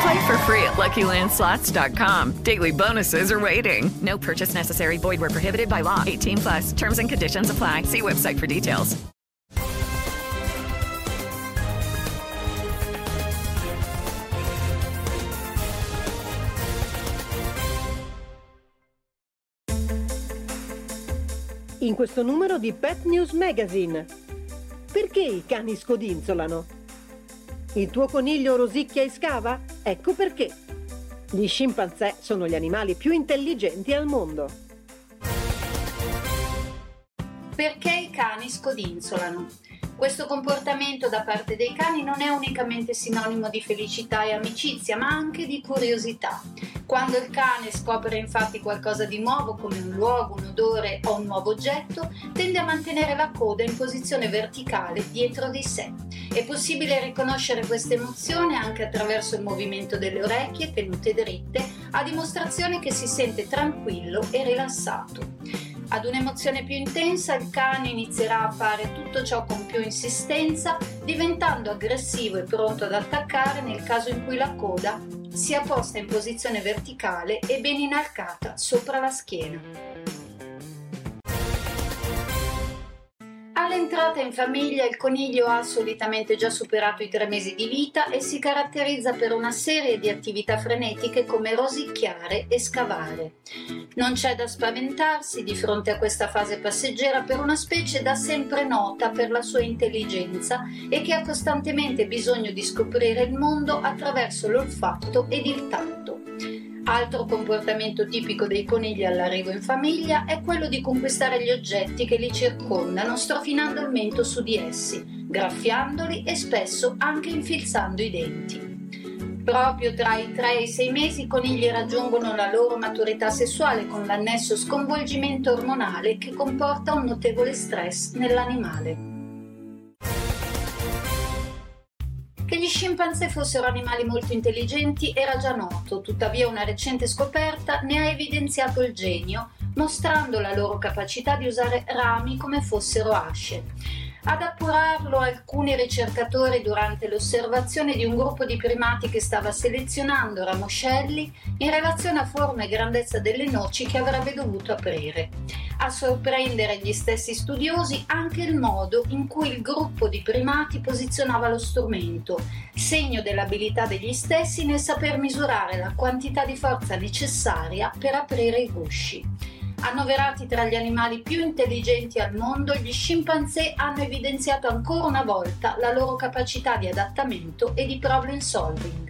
Play for free at LuckyLandSlots.com. Daily bonuses are waiting. No purchase necessary. Void where prohibited by law. 18 plus. Terms and conditions apply. See website for details. In questo numero di Pet News Magazine. Perché i cani scodinzolano? Il tuo coniglio rosicchia e scava? Ecco perché. Gli scimpanzé sono gli animali più intelligenti al mondo. Perché i cani scodinzolano? Questo comportamento da parte dei cani non è unicamente sinonimo di felicità e amicizia, ma anche di curiosità. Quando il cane scopre infatti qualcosa di nuovo, come un luogo, un odore o un nuovo oggetto, tende a mantenere la coda in posizione verticale dietro di sé. È possibile riconoscere questa emozione anche attraverso il movimento delle orecchie tenute dritte, a dimostrazione che si sente tranquillo e rilassato. Ad un'emozione più intensa il cane inizierà a fare tutto ciò con più insistenza, diventando aggressivo e pronto ad attaccare nel caso in cui la coda sia posta in posizione verticale e ben inarcata sopra la schiena. All'entrata in famiglia il coniglio ha solitamente già superato i tre mesi di vita e si caratterizza per una serie di attività frenetiche come rosicchiare e scavare. Non c'è da spaventarsi di fronte a questa fase passeggera per una specie da sempre nota per la sua intelligenza e che ha costantemente bisogno di scoprire il mondo attraverso l'olfatto ed il tatto. Altro comportamento tipico dei conigli all'arrivo in famiglia è quello di conquistare gli oggetti che li circondano strofinando il mento su di essi, graffiandoli e spesso anche infilzando i denti. Proprio tra i 3 e i 6 mesi i conigli raggiungono la loro maturità sessuale con l'annesso sconvolgimento ormonale che comporta un notevole stress nell'animale. Che gli scimpanzé fossero animali molto intelligenti era già noto, tuttavia una recente scoperta ne ha evidenziato il genio, mostrando la loro capacità di usare rami come fossero asce. Ad appurarlo alcuni ricercatori durante l'osservazione di un gruppo di primati che stava selezionando ramoscelli in relazione a forma e grandezza delle noci che avrebbe dovuto aprire. A sorprendere gli stessi studiosi anche il modo in cui il gruppo di primati posizionava lo strumento, segno dell'abilità degli stessi nel saper misurare la quantità di forza necessaria per aprire i gusci. Annoverati tra gli animali più intelligenti al mondo, gli scimpanzé hanno evidenziato ancora una volta la loro capacità di adattamento e di problem solving.